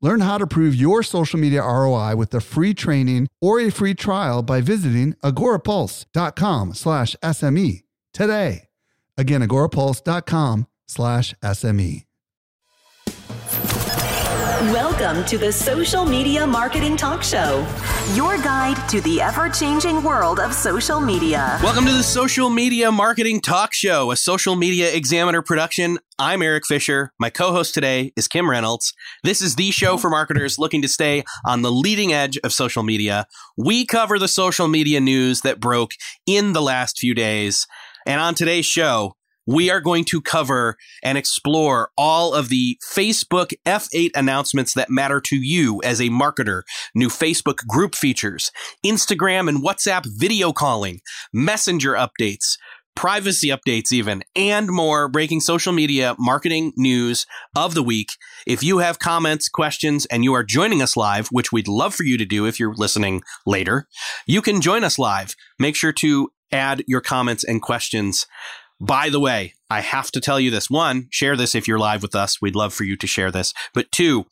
Learn how to prove your social media ROI with a free training or a free trial by visiting agorapulse.com slash SME today. Again, agorapulse.com slash SME. Welcome to the Social Media Marketing Talk Show, your guide to the ever changing world of social media. Welcome to the Social Media Marketing Talk Show, a social media examiner production. I'm Erik Fisher. My co host today is Kim Reynolds. This is the show for marketers looking to stay on the leading edge of social media. We cover the social media news that broke in the last few days. And on today's show, we are going to cover and explore all of the Facebook F8 announcements that matter to you as a marketer, new Facebook group features, Instagram and WhatsApp video calling, messenger updates, privacy updates, even, and more breaking social media marketing news of the week. If you have comments, questions, and you are joining us live, which we'd love for you to do if you're listening later, you can join us live. Make sure to add your comments and questions. By the way, I have to tell you this. One, share this if you're live with us. We'd love for you to share this. But two,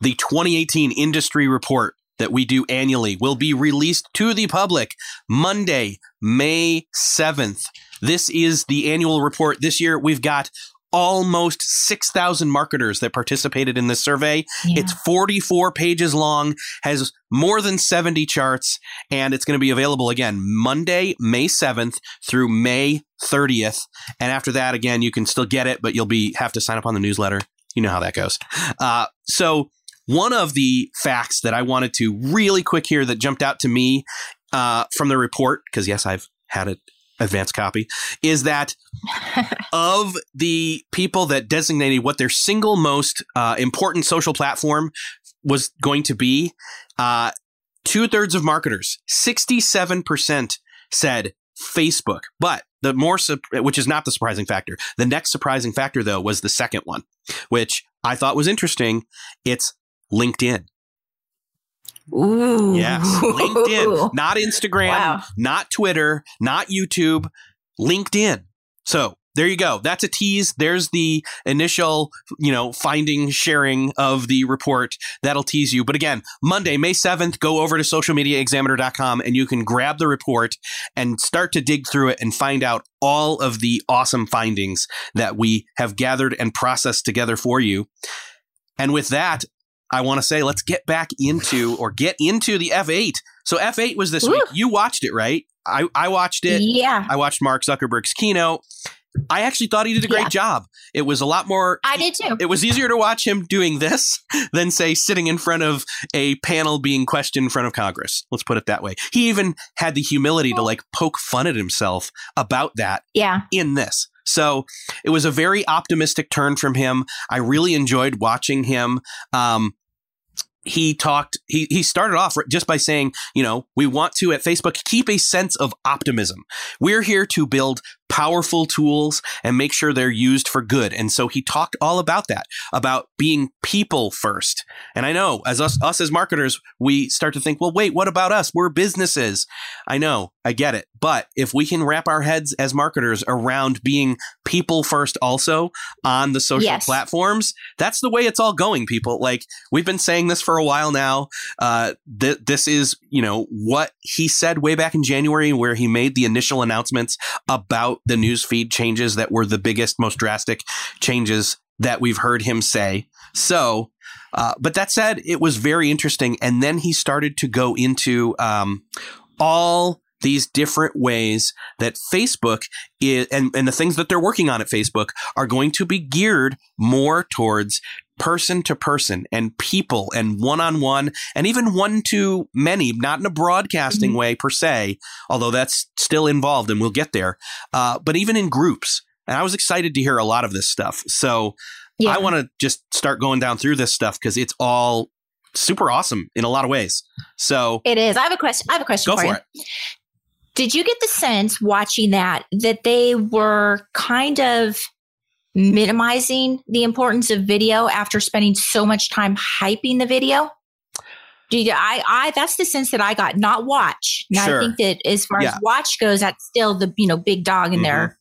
the 2018 industry report that we do annually will be released to the public Monday, May 7th. This is the annual report. This year, we've got almost 6,000 marketers that participated in this survey. Yeah. It's 44 pages long, has more than 70 charts, and it's going to be available again Monday, May 7th through May 30th. And after that, again, you can still get it, but you'll be have to sign up on the newsletter. You know how that goes. Uh, so one of the facts that I wanted to really quick here that jumped out to me uh, from the report, because yes, I've had it advanced copy is that of the people that designated what their single most uh, important social platform was going to be, uh, two thirds of marketers, 67% said Facebook. But the more, which is not the surprising factor. The next surprising factor, though, was the second one, which I thought was interesting. It's LinkedIn. Ooh. Yes, LinkedIn, not Instagram, wow. not Twitter, not YouTube, LinkedIn. So there you go. That's a tease. There's the initial, you know, finding sharing of the report. That'll tease you. But again, Monday, May 7th, go over to socialmediaexaminer.com and you can grab the report and start to dig through it and find out all of the awesome findings that we have gathered and processed together for you. And with that, I want to say let's get back into or get into the F8. So F8 was this Woo. week. You watched it, right? I, I watched it. Yeah. I watched Mark Zuckerberg's keynote. I actually thought he did a great yeah. job. It was a lot more. I did too. It was easier to watch him doing this than, say, sitting in front of a panel being questioned in front of Congress. Let's put it that way. He even had the humility to like poke fun at himself about that. Yeah. In this. So it was a very optimistic turn from him. I really enjoyed watching him. Um, he talked he he started off just by saying you know we want to at facebook keep a sense of optimism we're here to build powerful tools and make sure they're used for good. And so he talked all about that, about being people first. And I know as us, us as marketers, we start to think, well, wait, what about us? We're businesses. I know, I get it. But if we can wrap our heads as marketers around being people first also on the social yes. platforms, that's the way it's all going, people. Like we've been saying this for a while now. Uh, th- this is, you know, what he said way back in January where he made the initial announcements about the newsfeed changes that were the biggest, most drastic changes that we've heard him say. So, uh, but that said, it was very interesting. And then he started to go into um, all these different ways that Facebook is, and, and the things that they're working on at Facebook are going to be geared more towards person to person and people and one on one and even one to many, not in a broadcasting mm-hmm. way per se, although that's still involved and we'll get there, uh, but even in groups. And I was excited to hear a lot of this stuff. So yeah. I want to just start going down through this stuff because it's all super awesome in a lot of ways. So it is. I have a question. I have a question go for, for you. It. Did you get the sense watching that that they were kind of minimizing the importance of video after spending so much time hyping the video? Do you, I, I, that's the sense that I got, not watch. Now, Sure. I think that as far Yeah. as watch goes, that's still the, you know, big dog in there.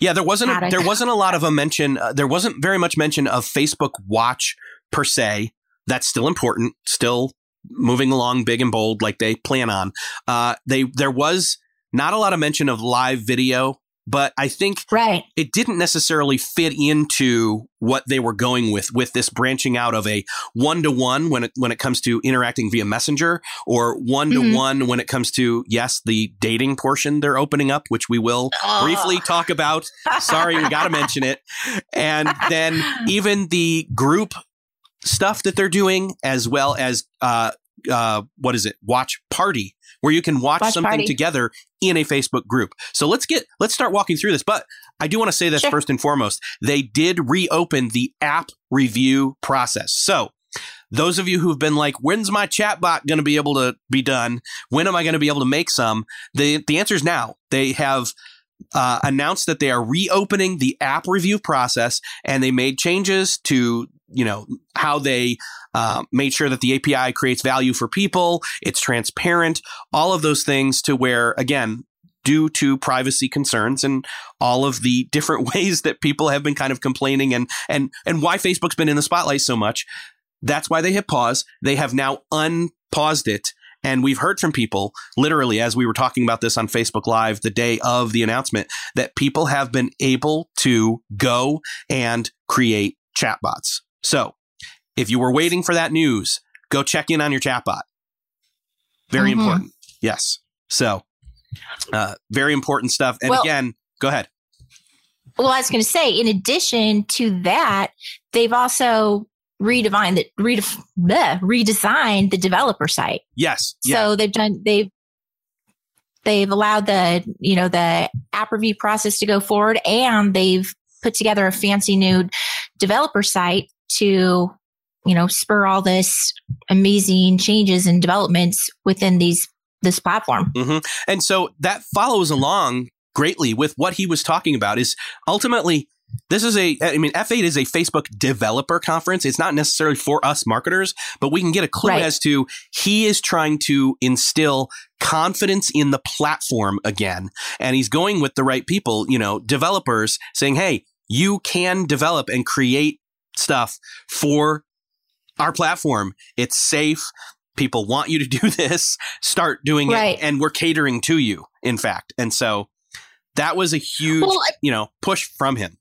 Yeah, there wasn't a, there wasn't a lot of a mention. Uh, there wasn't very much mention of Facebook Watch per se. That's still important. Still moving along big and bold like they plan on. Uh, they there was not a lot of mention of live video, but I think Right. it didn't necessarily fit into what they were going with with this branching out of a one to one when it when it comes to interacting via messenger or one to one when it comes to yes the dating portion they're opening up which we will briefly talk about. Sorry we got to mention it. And then even the group stuff that they're doing as well as uh uh what is it? Watch party where you can watch, Watch something party. together in a facebook group so let's get let's start walking through this but i do want to say this Sure. first and foremost they did reopen the app review process so those of you who've been like, when's my chatbot going to be able to be done? When am I going to be able to make some? The the answer is now. They have uh, announced that they are reopening the app review process, and they made changes to you know how they uh, made sure that the API creates value for people. It's transparent. All of those things to where again. Due to privacy concerns and all of the different ways that people have been kind of complaining and and and why Facebook's been in the spotlight so much, that's why they hit pause. They have now unpaused it. And we've heard from people, literally, as we were talking about this on Facebook Live the day of the announcement, that people have been able to go and create chatbots. So if you were waiting for that news, go check in on your chatbot. Very Mhm. important. Yes. So, uh, very important stuff. And Well- again, go ahead. Well, I was going to say, in addition to that, they've also redefined the redef- bleh, redesigned the developer site. Yes. Yeah. So they've done they've they've allowed the you know the app review process to go forward, and they've put together a fancy new developer site to you know spur all this amazing changes and developments within these this platform. Mm-hmm. And so that follows along greatly with what he was talking about is ultimately this is a I mean F8 is a Facebook developer conference. It's not necessarily for us marketers, but we can get a clue Right. as to he is trying to instill confidence in the platform again. And he's going with the right people, you know, developers saying, "Hey, you can develop and create stuff for our platform. It's safe. People want you to do this. Start doing Right. it. And we're catering to you, in fact. And so that was a huge, Well, you know, push from him.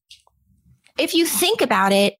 if you think about it,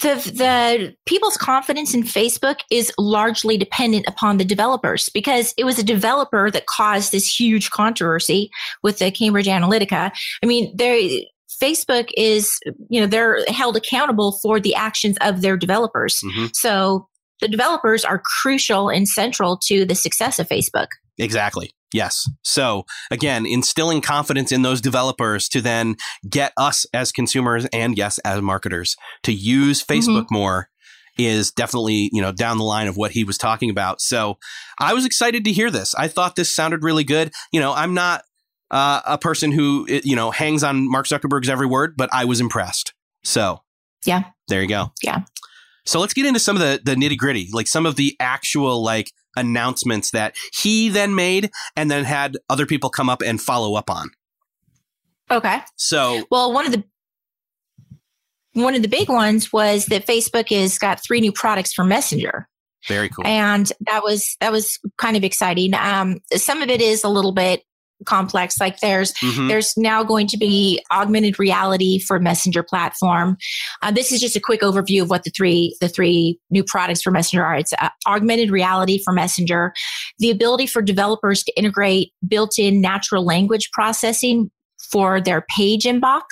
the the people's confidence in Facebook is largely dependent upon the developers because it was a developer that caused this huge controversy with the Cambridge Analytica. I mean, they Facebook is, you know, they're held accountable for the actions of their developers. Mhm. So the developers are crucial and central to the success of Facebook. Exactly. Yes. So again, instilling confidence in those developers to then get us as consumers and yes, as marketers to use Facebook more is definitely, you know, down the line of what he was talking about. So I was excited to hear this. I thought this sounded really good. You know, I'm not uh, a person who, you know, hangs on Mark Zuckerberg's every word, but I was impressed. So Yeah. there you go. Yeah. So let's get into some of the, the nitty gritty, like some of the actual like announcements that he then made and then had other people come up and follow up on. Okay. So Well, one of the one of the big ones was that Facebook has got three new products for Messenger. very cool. and that was that was kind of exciting um some of it is a little bit complex like there's Mhm. there's now going to be augmented reality for messenger platform uh, this is just a quick overview of what the three the three new products for messenger are it's uh, augmented reality for messenger the ability for developers to integrate built-in natural language processing for their page inbox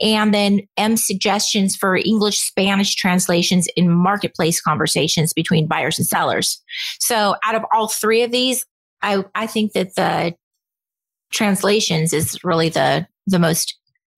and then M suggestions for English Spanish translations in marketplace conversations between buyers and sellers. So out of all three of these, I, I think that the translations is really the the most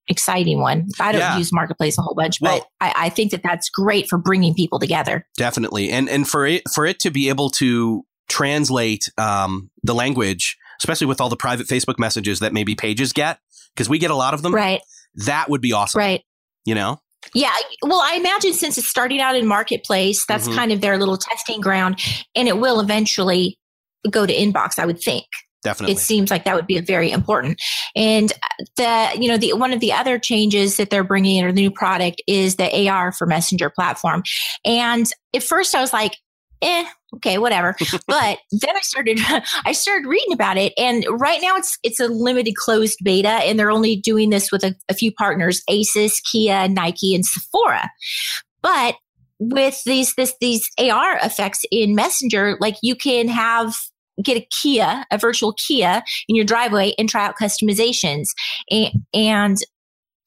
exciting one. I don't Yeah. use marketplace a whole bunch, but Well- I, I think that that's great for bringing people together. Definitely. And and for it for it to be able to translate um, the language especially with all the private Facebook messages that maybe pages get, because we get a lot of them. Right. That would be awesome. Right. You know? Yeah. Well, I imagine since it's starting out in marketplace, that's Mhm. kind of their little testing ground, and it will eventually go to inbox. I would think. Definitely. It seems like that would be very important. And the you know the one of the other changes that they're bringing in or the new product is the AR for Messenger platform. And at first I was like, eh, okay, whatever. but then I started I started reading about it, and right now it's it's a limited closed beta, and they're only doing this with a, a few partners: Asus, Kia, Nike, and Sephora. But with these this these AR effects in Messenger, like you can have get a Kia, a virtual Kia in your driveway and try out customizations and, and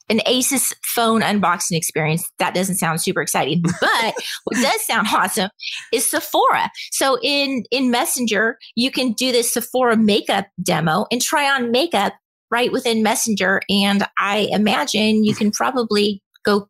an Asus phone unboxing experience. That doesn't sound super exciting, but what does sound awesome is Sephora. So in, in Messenger, you can do this Sephora makeup demo and try on makeup right within Messenger. And I imagine you can probably go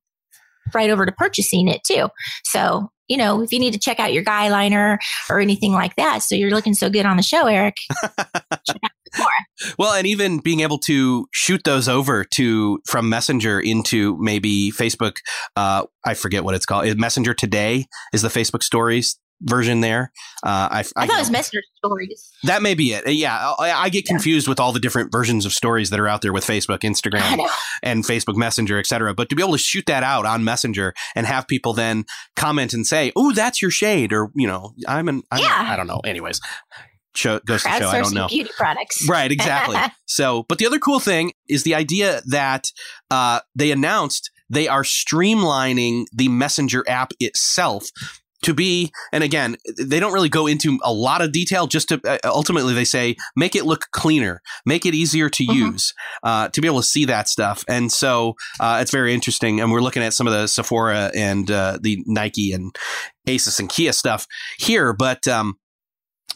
right over to purchasing it too. So, you know, if you need to check out your guy liner or anything like that, so you're looking so good on the show, Erik. check out Sephora. Well, and even being able to shoot those over to from Messenger into maybe Facebook. Uh, I forget what it's called. Messenger Today is the Facebook Stories version there. Uh, I, I, thought it was Messenger stories. that may be it. Yeah, I, I get confused with all the different versions of stories that are out there with Facebook, Instagram, and Facebook Messenger, etc. But to be able to shoot that out on Messenger and have people then comment and say, "Oh, that's your shade," or you know, I'm an, I'm Yeah. I don't know. Anyways, show goes to show. I don't know. beauty products. Right, exactly. so, but the other cool thing is the idea that uh, they announced they are streamlining the Messenger app itself to be, and again, they don't really go into a lot of detail. Just to uh, ultimately, they say make it look cleaner, make it easier to Mhm. use, uh, to be able to see that stuff. And so uh, it's very interesting. And we're looking at some of the Sephora and uh, the Nike and Asus and Kia stuff here, but um,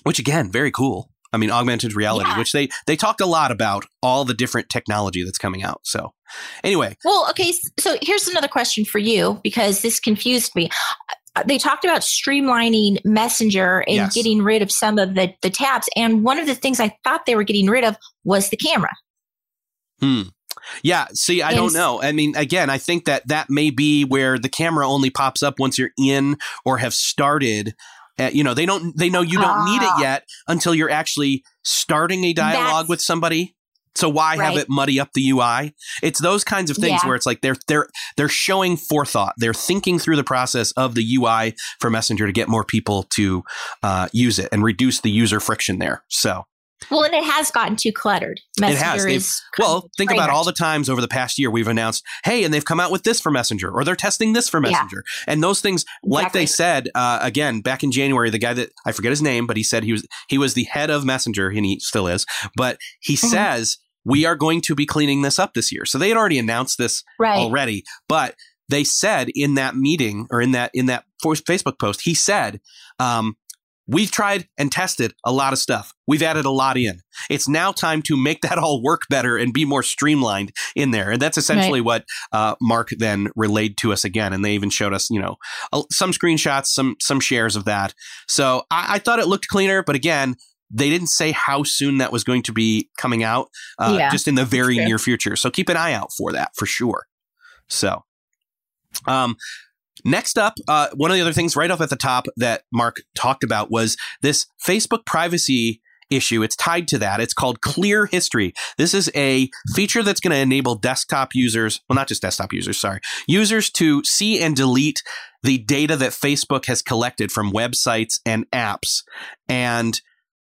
which again, very cool. I mean, augmented reality, Yeah. which they they talked a lot about all the different technology that's coming out. So, anyway, Well, okay. So here's another question for you because this confused me. Uh, They talked about streamlining Messenger and Yes. getting rid of some of the, the tabs. And one of the things I thought they were getting rid of was the camera. hmm. Yeah, see, I don't know. I mean, again, I think that that may be where the camera only pops up once you're in or have started. Uh, you know, they don't. They know you don't need it Ah. yet until you're actually starting a dialogue with somebody. So why have it muddy up the UI? It's those kinds of things Yeah. where it's like they're they're they're showing forethought. They're thinking through the process of the UI for Messenger to get more people to uh, use it and reduce the user friction there. So Well, and it has gotten too cluttered. Messenger has. Is Well, think about all the times over the past year we've announced, hey, and they've come out with this for Messenger, or they're testing this for Yeah. Messenger, and those things, like they said uh, again back in January, the guy that I forget his name, but he said he was he was the head of Messenger, and he still is, but he Mhm. says we are going to be cleaning this up this year. So they had already announced this right. already, but they said in that meeting or in that in that Facebook post, he said. Um, We've tried and tested a lot of stuff. We've added a lot in. It's now time to make that all work better and be more streamlined in there. And that's essentially what uh, Mark then relayed to us again. And they even showed us, you know, some screenshots, some some shares of that. So I, I thought it looked cleaner, but again, they didn't say how soon that was going to be coming out. Uh, Yeah, just in the very near future. So keep an eye out for that for sure. So, um, next up, uh, one of the other things right up at the top that Mark talked about was this Facebook privacy issue. It's tied to that. It's called Clear History. This is a feature that's going to enable desktop users, well, not just desktop users, sorry, users to see and delete the data that Facebook has collected from websites and apps. And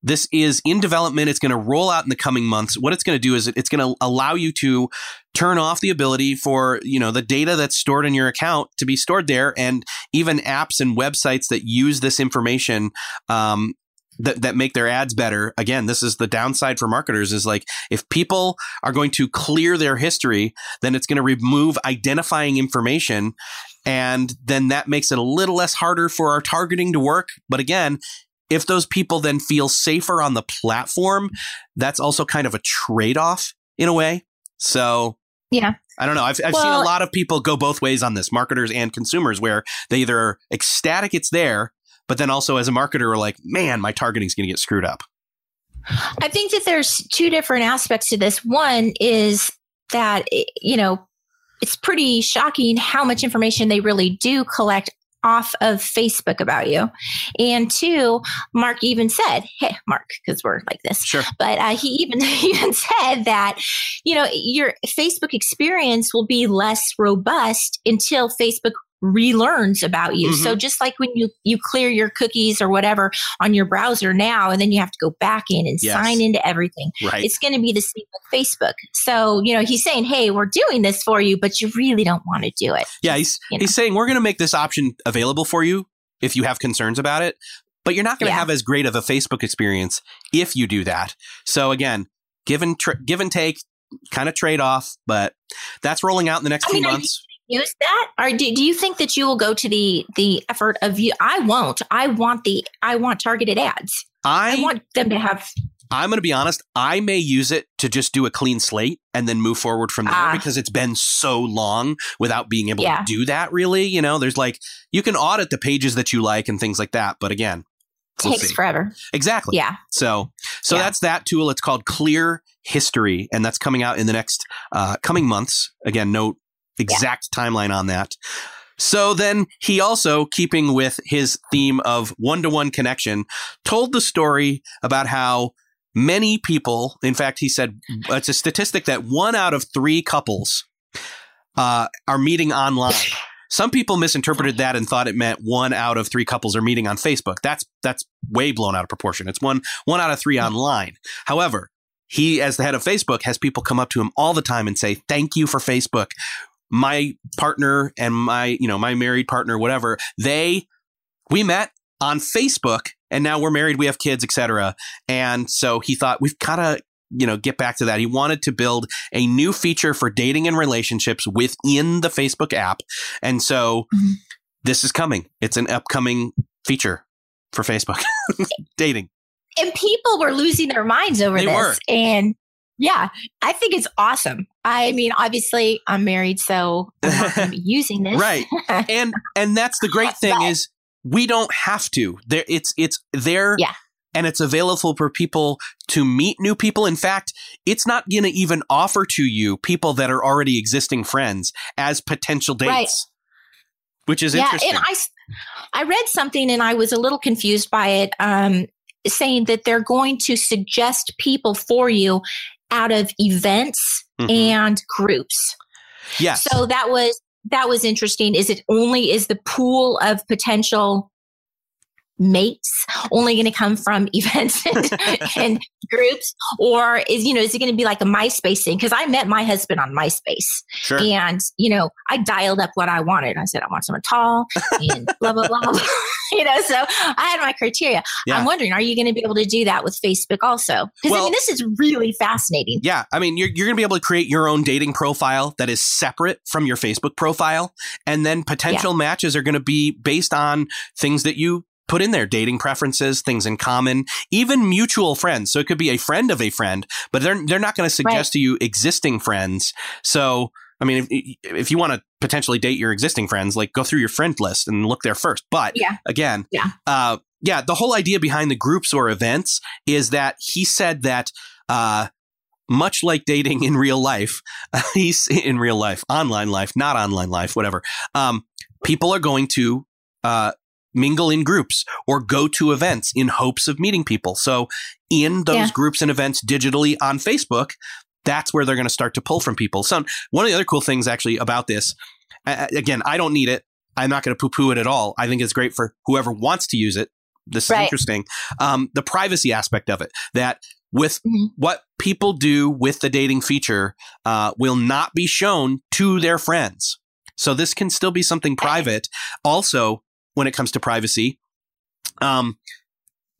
this is in development. It's going to roll out in the coming months. What it's going to do is it's going to allow you to turn off the ability for, you know, the data that's stored in your account to be stored there and even apps and websites that use this information um, that, that make their ads better. Again, this is the downside for marketers is like if people are going to clear their history, then it's going to remove identifying information. And then that makes it a little less harder for our targeting to work. But again, if those people then feel safer on the platform, that's also kind of a trade off in a way. So, Yeah. I don't know. I've, I've seen a lot of people go both ways on this, marketers and consumers, where they either are ecstatic it's there, but then also as a marketer are like, man, my targeting's going to get screwed up. I think that there's two different aspects to this. One is that, eh, you know, it's pretty shocking how much information they really do collect off of Facebook about you. And two, Mark even said, "Hey, Mark," because we're like this. Sure. But uh, he even he even said that you know your Facebook experience will be less robust until Facebook relearns about you. Mm-hmm. So just like when you you clear your cookies or whatever on your browser now and then you have to go back in and yes. sign into everything. Right. It's going to be the same with Facebook. So, you know, he's saying, "Hey, we're doing this for you, but you really don't want to do it." Yeah, he's you know? he's saying we're going to make this option available for you if you have concerns about it, but you're not going to yeah. have as great of a Facebook experience if you do that. So again, give and tra- give and take kind of trade off, but that's rolling out in the next I few mean, months use that? Or do, do you think that you will go to the the effort of you i won't. I want the i want targeted ads. I, I want them to have i'm going to be honest i may use it to just do a clean slate and then move forward from there uh, because it's been so long without being able yeah. to do that really you know? There's like you can audit the pages that you like and things like that but again we'll takes see. forever. Exactly. Yeah. So so yeah. that's that tool. It's called clear history and that's coming out in the next uh, coming months. Again no exact yeah. timeline on that. So then he also, keeping with his theme of one to one connection, told the story about how many people, in fact, he said it's a statistic that one out of three couples uh, are meeting online. Some people misinterpreted that and thought it meant one out of three couples are meeting on Facebook. That's that's way blown out of proportion. It's one one out of three online. However, he, as the head of Facebook, has people come up to him all the time and say, "Thank you for Facebook my partner and my, you know, my married partner, whatever, they, we met on Facebook and now we're married, we have kids, etc. And so he thought we've got to, you know, get back to that. He wanted to build a new feature for dating and relationships within the Facebook app. And so mm-hmm. this is coming. It's an upcoming feature for Facebook dating. And people were losing their minds over they this. Were. And yeah, I think it's awesome. I mean, obviously, I'm married, so I'm not going to be using this. right, and and that's the great thing but, is we don't have to. There, it's it's there. Yeah. And it's available for people to meet new people. In fact, it's not going to even offer to you people that are already existing friends as potential dates, right. which is yeah, interesting. And I, I read something and I was a little confused by it. Um, saying that they're going to suggest people for you out of events mm-hmm. and groups. Yes. So that was that was interesting. Is it only is the pool of potential mates only going to come from events and, and, groups or is you know is it going to be like a myspace thing because i met my husband on myspace sure. and you know i dialed up what i wanted i said i want someone tall and blah blah blah, you know so i had my criteria yeah. i'm wondering are you going to be able to do that with facebook also because well, i mean this is really fascinating yeah i mean you're, you're going to be able to create your own dating profile that is separate from your facebook profile and then potential yeah. matches are going to be based on things that you put in there dating preferences, things in common, even mutual friends. So it could be a friend of a friend, but they're they're not going to suggest right. to you existing friends. So I mean, if, if you want to potentially date your existing friends, like go through your friend list and look there first. But yeah. again, yeah. Uh, yeah, the whole idea behind the groups or events is that he said that uh, much like dating in real life, he's in real life, online life, not online life, whatever. Um, people are going to uh, mingle in groups or go to events in hopes of meeting people. So in those yeah. groups and events digitally on Facebook, that's where they're going to start to pull from people. So one of the other cool things actually about this, again, I don't need it. I'm not going to poo poo it at all. I think it's great for whoever wants to use it. This is right. interesting. Um, the privacy aspect of it that with mm-hmm. what people do with the dating feature uh, will not be shown to their friends. So this can still be something private. Also, when it comes to privacy. Um,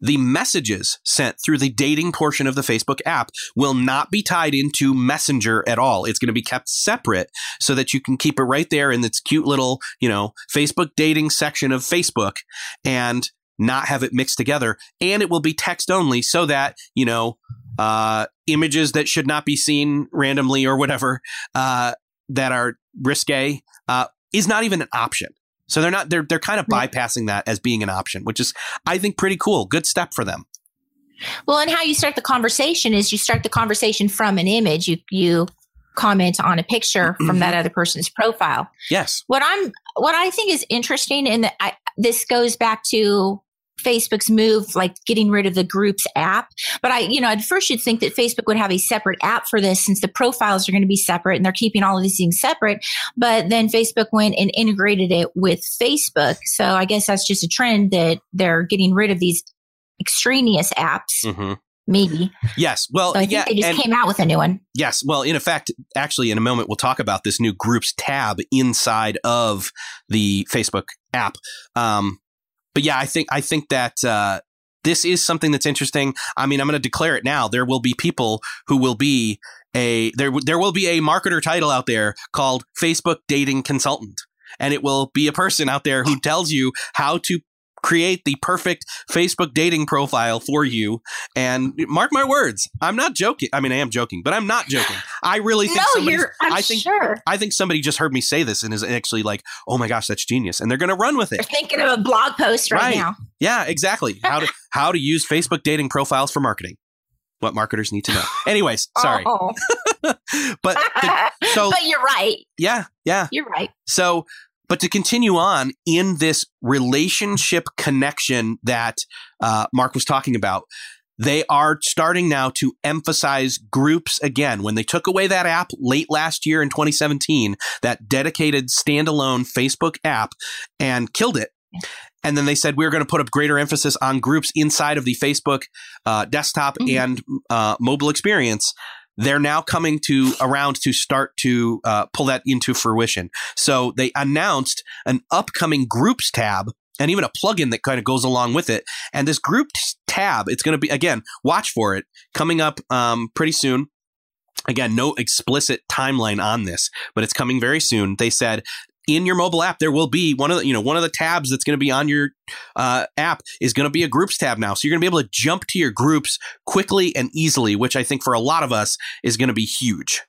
the messages sent through the dating portion of the Facebook app will not be tied into Messenger at all. It's going to be kept separate so that you can keep it right there in its cute little, you know, Facebook dating section of Facebook and not have it mixed together. And it will be text only so that, you know, uh, images that should not be seen randomly or whatever, uh, that are risque, uh, is not even an option. So they're not they're they're kind of bypassing that as being an option, which is I think pretty cool. Good step for them. Well, and how you start the conversation is you start the conversation from an image. You you comment on a picture mm-hmm. from that other person's profile. Yes. What I'm what I think is interesting and this goes back to Facebook's move, like getting rid of the groups app. But I, you know, at first you'd think that Facebook would have a separate app for this since the profiles are going to be separate and they're keeping all of these things separate. But then Facebook went and integrated it with Facebook. So I guess that's just a trend that they're getting rid of these extraneous apps. Mm-hmm. Maybe. Yes. Well, so I think yeah, they just came out with a new one. Yes. Well, in effect, actually, in a moment, we'll talk about this new groups tab inside of the Facebook app. Um, but yeah, I think I think that uh, this is something that's interesting. I mean, I'm going to declare it now. There will be people who will be a there. There will be a marketer title out there called Facebook Dating Consultant, and it will be a person out there who tells you how to create the perfect Facebook dating profile for you. And mark my words, I'm not joking. I mean, I am joking, but I'm not joking. I really think no, you're, I'm I think sure. I think somebody just heard me say this and is actually like, "Oh my gosh, that's genius!" And they're going to run with it. They're thinking of a blog post right, right. now. Yeah, exactly. How to how to use Facebook dating profiles for marketing what marketers need to know. Anyways, sorry. Oh. but the, so But you're right. Yeah, yeah. You're right. So but to continue on in this relationship connection that uh, Mark was talking about, they are starting now to emphasize groups again. When they took away that app late last year in 2017, that dedicated standalone Facebook app and killed it. And then they said we are going to put a greater emphasis on groups inside of the Facebook uh, desktop mm-hmm. and uh, mobile experience they're now coming to around to start to uh, pull that into fruition. So they announced an upcoming groups tab and even a plugin that kind of goes along with it. And this groups tab, it's going to be again, watch for it coming up um, pretty soon. Again, no explicit timeline on this, but it's coming very soon. They said in your mobile app there will be one of the you know one of the tabs that's going to be on your uh, app is going to be a groups tab now. So you're going to be able to jump to your groups quickly and easily which i think for a lot of us is going to be huge.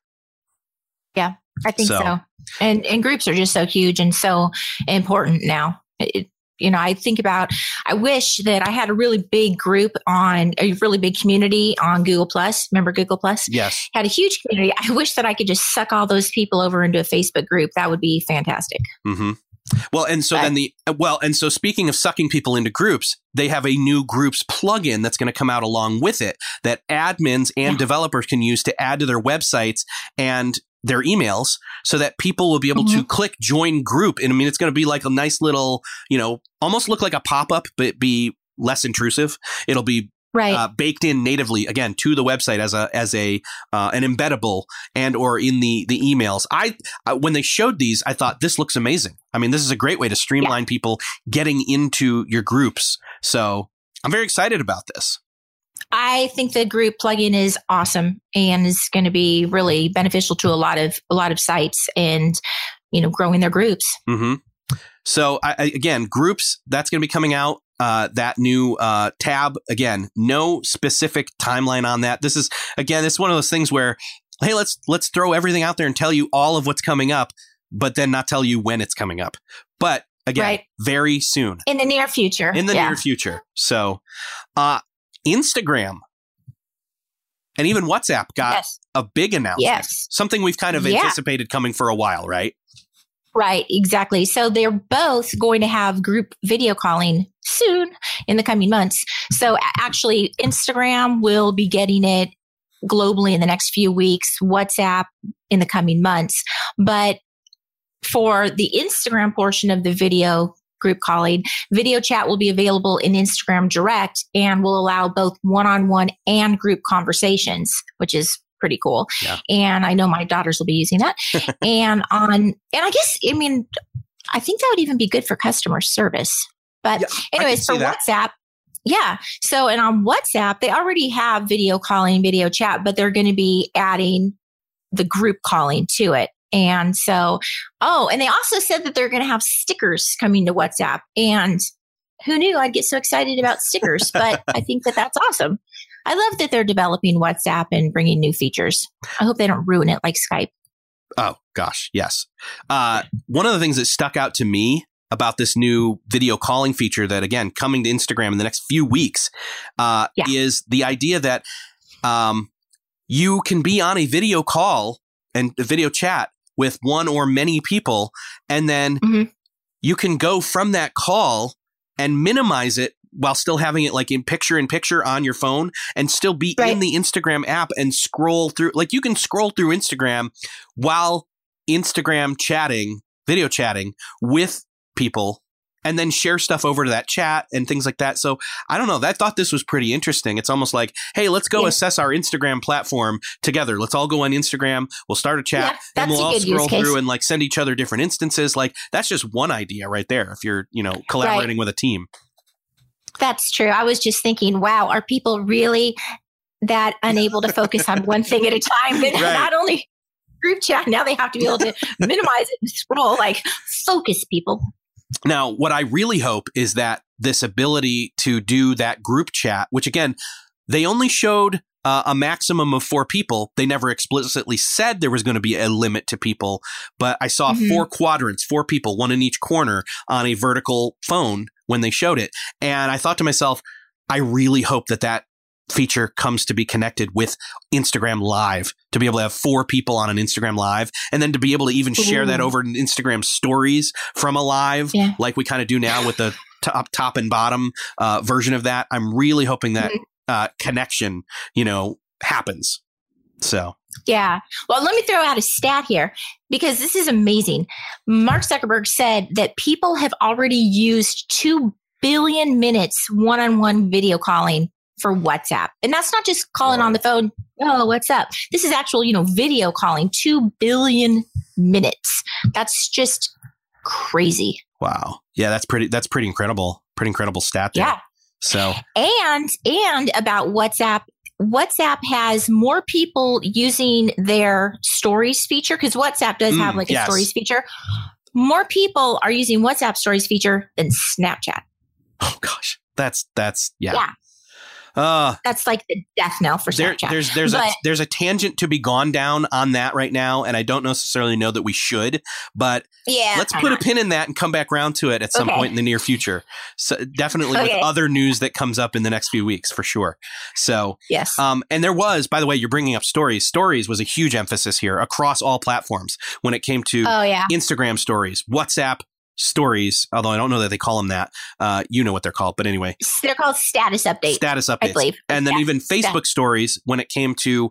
Yeah i think so, so. and and groups are just so huge and so important now. It, you know, I think about, I wish that I had a really big group on a really big community on Google Plus. Remember Google Plus? Yes. Had a huge community. I wish that I could just suck all those people over into a Facebook group. That would be fantastic. Mm-hmm. Well, and so but, then the well, and so speaking of sucking people into groups, they have a new groups plugin that's going to come out along with it that admins and yeah. developers can use to add to their websites and their emails so that people will be able mm-hmm. to click join group. And I mean, it's going to be like a nice little, you know, almost look like a pop up, but be less intrusive. It'll be right. Uh, baked in natively again to the website as a as a uh, an embeddable and or in the the emails. I uh, when they showed these, I thought this looks amazing. I mean, this is a great way to streamline yeah. people getting into your groups. So I'm very excited about this. I think the group plugin is awesome and is going to be really beneficial to a lot of a lot of sites and you know growing their groups. Mm-hmm. So I, again, groups that's going to be coming out. Uh, that new uh, tab again, no specific timeline on that. This is again, it's one of those things where hey, let's let's throw everything out there and tell you all of what's coming up, but then not tell you when it's coming up. But again, right. very soon in the near future. In the yeah. near future. So, uh, Instagram and even WhatsApp got yes. a big announcement. Yes. Something we've kind of yeah. anticipated coming for a while, right? Right, exactly. So they're both going to have group video calling soon in the coming months. So actually, Instagram will be getting it globally in the next few weeks, WhatsApp in the coming months. But for the Instagram portion of the video group calling. Video chat will be available in Instagram Direct and will allow both one on one and group conversations, which is pretty cool. Yeah. And I know my daughters will be using that. and on, and I guess, I mean, I think that would even be good for customer service. But, yeah, anyways, for WhatsApp, yeah. So, and on WhatsApp, they already have video calling, video chat, but they're going to be adding the group calling to it. And so, oh, and they also said that they're going to have stickers coming to WhatsApp. And who knew I'd get so excited about stickers? But I think that that's awesome. I love that they're developing WhatsApp and bringing new features. I hope they don't ruin it like Skype. Oh gosh, yes. Uh, one of the things that stuck out to me about this new video calling feature that again coming to Instagram in the next few weeks uh, Yeah. is the idea that um, you can be on a video call and a video chat with one or many people, and then Mhm. you can go from that call and minimize it while still having it like in picture in picture on your phone and still be in the Instagram app and scroll through like you can scroll through Instagram while Instagram chatting, video chatting with people and then share stuff over to that chat and things like that. So I don't know. I thought this was pretty interesting. It's almost like, hey, let's go Yeah. assess our Instagram platform together. Let's all go on Instagram. We'll start a chat Yeah, and we'll all scroll through and like send each other different instances. Like that's just one idea right there. If you're, you know, collaborating with a team. That's true. I was just thinking, wow, are people really that unable to focus on one thing at a time? That Right. not only group chat, now they have to be able to minimize it and scroll. Like, focus, people. Now, what I really hope is that this ability to do that group chat, which again, they only showed uh, a maximum of four people. They never explicitly said there was going to be a limit to people, but I saw Mhm. four quadrants, four people, one in each corner on a vertical phone when they showed it. And I thought to myself, I really hope that that feature comes to be connected with Instagram Live to be able to have four people on an Instagram Live and then to be able to even share that over in Instagram stories from a live Yeah. like we kind of do now with the top top and bottom uh, version of that. I'm really hoping that Mm-hmm. uh, connection, you know, happens. So Yeah. Well, let me throw out a stat here because this is amazing. Mark Zuckerberg said that people have already used 2 billion minutes one on one video calling for WhatsApp. And that's not just calling on the phone. Oh, what's up? This is actual, you know, video calling 2 billion minutes. That's just crazy. wow, yeah, that's pretty. That's pretty incredible. Pretty incredible stat there. Yeah. So And and about WhatsApp, WhatsApp has more people using their stories feature because WhatsApp does have Mm, like a yes. stories feature. More people are using WhatsApp stories feature than Snapchat. oh gosh, that's that's yeah. Yeah. Uh, That's like the death knell for there, Snapchat. there's there's a there's a tangent to be gone down on that right now, and I don't necessarily know that we should, but yeah. let's put a pin in that and come back around to it at some Okay. point in the near future. So definitely Okay. with other news that comes up in the next few weeks for sure. So Yes. Um, and there was, by the way, you're bringing up stories. Stories was a huge emphasis here across all platforms when it came to oh yeah. Instagram stories, WhatsApp stories. Although I don't know that they call them that. Uh, you know what they're called, but anyway, They're called status updates. status I updates, believe. and then Yeah. even Facebook stories when it came to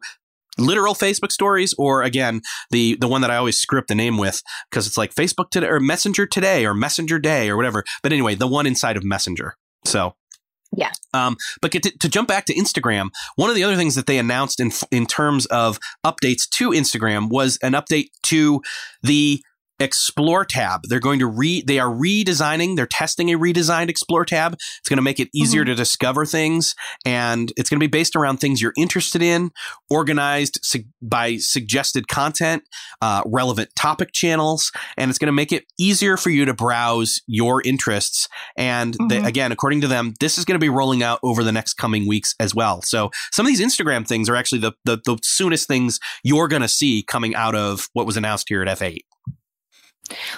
literal Facebook stories, or again the the one that I always script the name with because it's like Facebook today or Messenger today or Messenger Day or whatever. But anyway, the one inside of Messenger. So Yeah. Um, but get to, to jump back to Instagram, one of the other things that they announced in in terms of updates to Instagram was an update to the Explore tab. They're going to re they are redesigning, they're testing a redesigned Explore tab. It's going to make it easier to discover things and it's going to be based around things you're interested in, organized su- by suggested content, uh, relevant topic channels, and it's going to make it easier for you to browse your interests. And they, Mhm. again, according to them, this is going to be rolling out over the next coming weeks as well. So some of these Instagram things are actually the the, the soonest things you're going to see coming out of what was announced here at F8.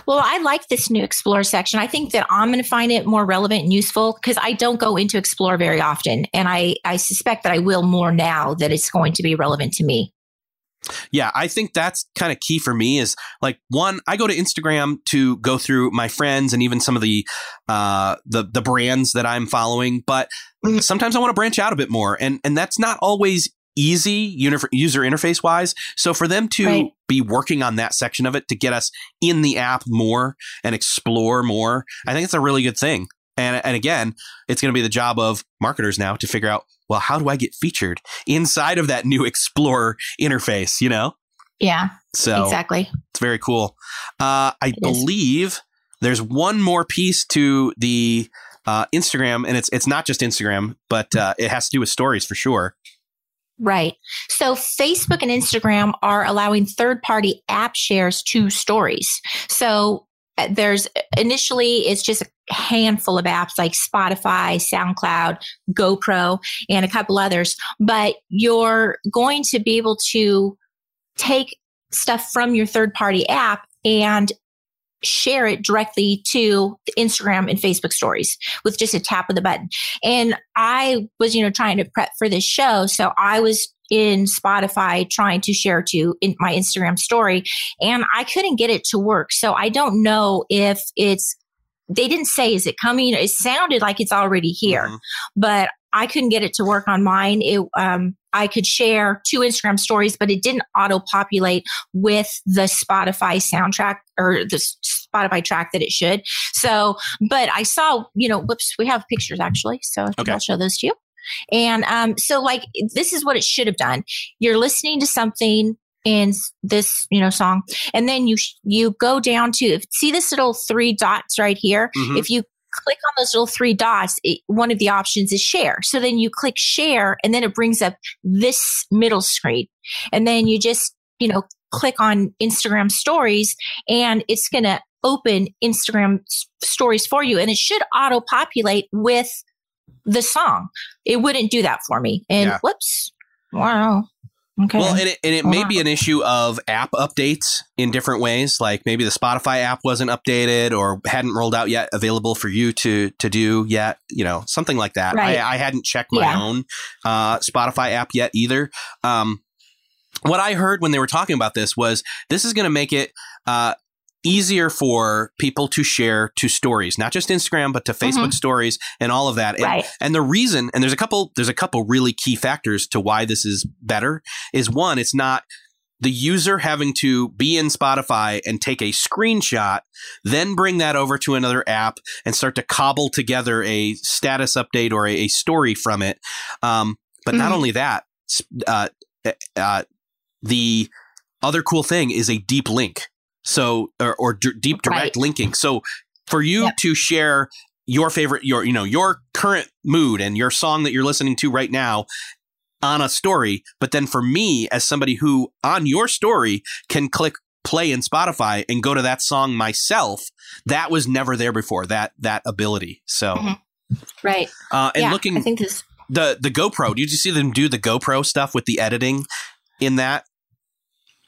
Well, I like this new Explore section. I think that I'm going to find it more relevant and useful because I don't go into Explore very often. And I, I suspect that I will more now that it's going to be relevant to me. Yeah, I think that's kind of key for me is like one, I go to Instagram to go through my friends and even some of the uh the the brands that I'm following, but Mhm. sometimes I want to branch out a bit more and and that's not always easy user interface wise. So for them to Right. be working on that section of it to get us in the app more and explore more, I think it's a really good thing. And and again, it's going to be the job of marketers now to figure out, well, how do I get featured inside of that new Explore interface, you know? Yeah, So exactly. it's very cool. Uh, I is. believe there's one more piece to the uh, Instagram, and it's it's not just Instagram, but uh, it has to do with stories for sure. Right. So Facebook and Instagram are allowing third party app shares to stories. So uh, there's initially it's just a handful of apps like Spotify, SoundCloud, GoPro, and a couple others, but you're going to be able to take stuff from your third party app and share it directly to Instagram and Facebook stories with just a tap of the button. And I was, you know, trying to prep for this show. So I was in Spotify trying to share to in my Instagram story and I couldn't get it to work. So I don't know if it's they didn't say is it coming it sounded like it's already here mm-hmm. but i couldn't get it to work on mine it um, i could share two instagram stories but it didn't auto populate with the spotify soundtrack or the spotify track that it should so but i saw you know whoops we have pictures actually so okay. i'll show those to you and um, so, like, this is what it should have done. You're listening to something in this, you know, song, and then you you go down to see this little three dots right here. Mm-hmm. If you click on those little three dots, it, one of the options is share. So then you click share, and then it brings up this middle screen, and then you just, you know, click on Instagram stories, and it's going to open Instagram stories for you, and it should auto populate with the song. It wouldn't do that for me. And yeah. whoops. Wow. Okay. Well, and it, and it may be an issue of app updates in different ways. Like maybe the Spotify app wasn't updated or hadn't rolled out yet, available for you to to do yet. You know, something like that. Right. I, I hadn't checked my yeah. own uh, Spotify app yet either. Um, what I heard when they were talking about this was this is going to make it uh, easier for people to share to stories, not just Instagram, but to Facebook mm-hmm. stories and all of that. And, right. and the reason, and there's a couple, there's a couple really key factors to why this is better is one, it's not the user having to be in Spotify and take a screenshot, then bring that over to another app and start to cobble together a status update or a, a story from it. Um, but mm-hmm. not only that, uh, uh, the other cool thing is a deep link. So, or, or d- deep direct right. linking. So, for you yep. to share your favorite, your you know your current mood and your song that you're listening to right now on a story, but then for me as somebody who on your story can click play in Spotify and go to that song myself, that was never there before. That that ability. So, mm-hmm. right. Uh, and yeah, looking, I think this the the GoPro. Did you see them do the GoPro stuff with the editing in that?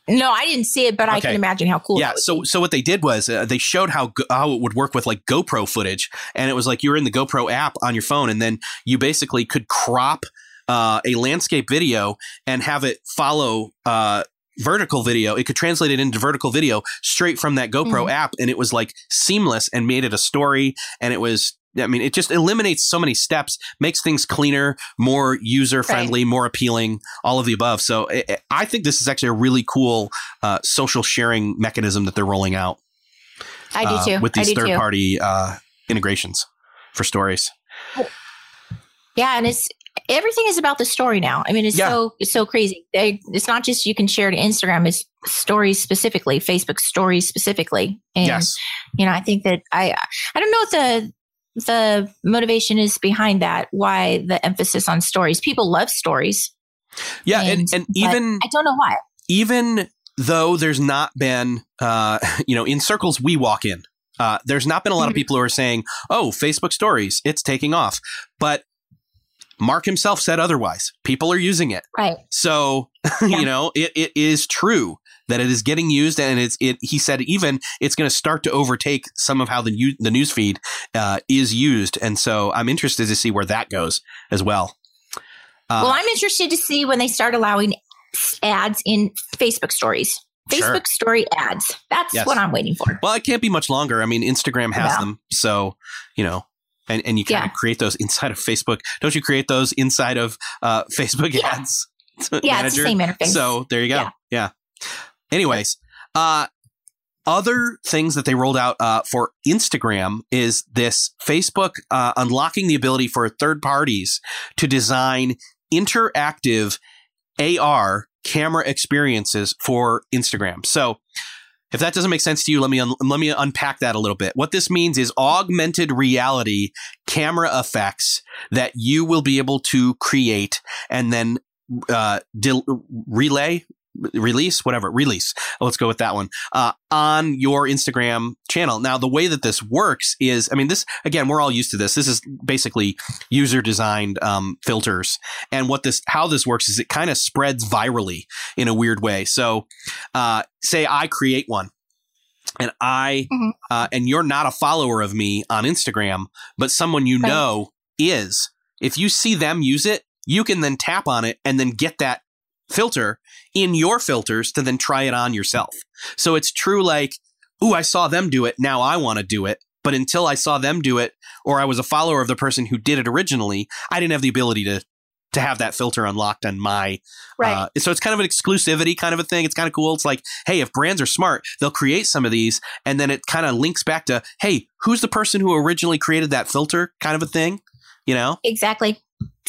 No, I didn't see it, but okay. I can imagine how cool. Yeah. So, so what they did was uh, they showed how go- how it would work with like GoPro footage, and it was like you were in the GoPro app on your phone, and then you basically could crop uh, a landscape video and have it follow. Uh, vertical video it could translate it into vertical video straight from that GoPro mm-hmm. app and it was like seamless and made it a story and it was I mean, it just eliminates so many steps, makes things cleaner, more user friendly, right. more appealing, all of the above. So it, I think this is actually a really cool uh, social sharing mechanism that they're rolling out. I do uh, too. with these third party uh, integrations for stories. Yeah, and it's everything is about the story now. I mean, it's yeah. so it's so crazy. They, it's not just you can share to Instagram; it's stories specifically, Facebook stories specifically. And yes. you know, I think that I I don't know if the the motivation is behind that? Why the emphasis on stories? People love stories. Yeah, and, and, and even I don't know why. Even though there's not been, uh, you know, in circles we walk in, uh, there's not been a lot of mm-hmm. people who are saying, "Oh, Facebook Stories, it's taking off," but Mark himself said otherwise. People are using it, right? So yeah. you know, it, it is true that it is getting used, and it's it. He said even it's going to start to overtake some of how the the news feed uh, is used, and so I'm interested to see where that goes as well. Uh, well, I'm interested to see when they start allowing ads in Facebook stories. Facebook sure. story ads. That's yes. what I'm waiting for. Well, it can't be much longer. I mean, Instagram has them, so you know and, and you kind yeah. of create those inside of Facebook. Don't you create those inside of uh, Facebook yeah. ads? yeah, it's the same interface. So there you go. Yeah. yeah. Anyways, uh, other things that they rolled out uh, for Instagram is this Facebook uh, unlocking the ability for third parties to design interactive AR camera experiences for Instagram. So, if that doesn't make sense to you, let me un- let me unpack that a little bit. What this means is augmented reality camera effects that you will be able to create and then uh, relay release, whatever, release. Let's go with that one. Uh, on your Instagram channel. Now, the way that this works is, I mean, this, again, we're all used to this. This is basically user designed, um, filters. And what this, how this works is it kind of spreads virally in a weird way. So, uh, say I create one and I Mhm. uh, and you're not a follower of me on Instagram, but someone you Right. know is. If you see them use it, you can then tap on it and then get that filter in your filters to then try it on yourself. So it's true like, ooh, I saw them do it, now I want to do it. But until I saw them do it, or I was a follower of the person who did it originally, I didn't have the ability to to have that filter unlocked on my Right. uh, so it's kind of an exclusivity kind of a thing. It's kind of cool. It's like, hey, if brands are smart, they'll create some of these, and then it kind of links back to, hey, who's the person who originally created that filter, kind of a thing. You know, exactly.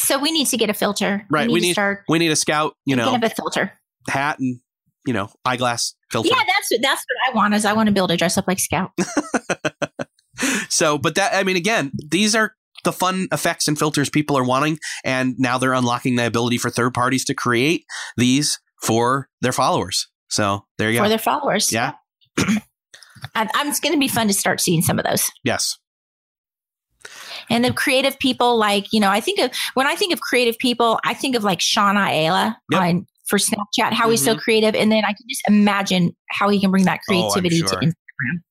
So we need to get a filter. Right, We we need, need- to start we need a scout, you know, a filter. hat and you know eyeglass filter. Yeah, that's what that's what I want. Is I want to be able to dress up like Scout. So, but that I mean, again, these are the fun effects and filters people are wanting, and now they're unlocking the ability for third parties to create these for their followers. So there you for go. For their followers. Yeah. And I'm, it's going to be fun to start seeing some of those. yes. And the creative people, like, you know, I think of when I think of creative people, I think of like Shauna Ayla Yep. on for Snapchat, how he's so creative. And then I can just imagine how he can bring that Oh, creativity sure. to Instagram.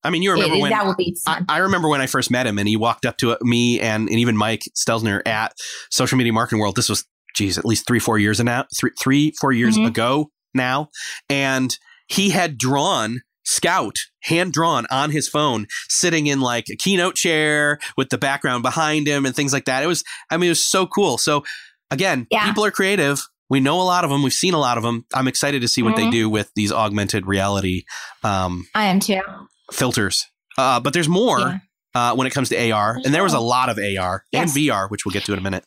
I mean, you remember It- when that would be I. I remember when I first met him and he walked up to me and, and even Mike Stelzner at Social Media Marketing World. This was, geez, at least three, four years now, three, three four years Mhm. ago now. And he had drawn Scout, hand drawn on his phone, sitting in like a keynote chair with the background behind him and things like that. It was, I mean, it was so cool. So again, Yeah. people are creative. We know a lot of them. We've seen a lot of them. I'm excited to see what they Mhm. do with these augmented reality um, I am too. filters. Uh, but there's more Yeah. uh, when it comes to AR, and there was a lot of AR and VR, which we'll get to in a minute.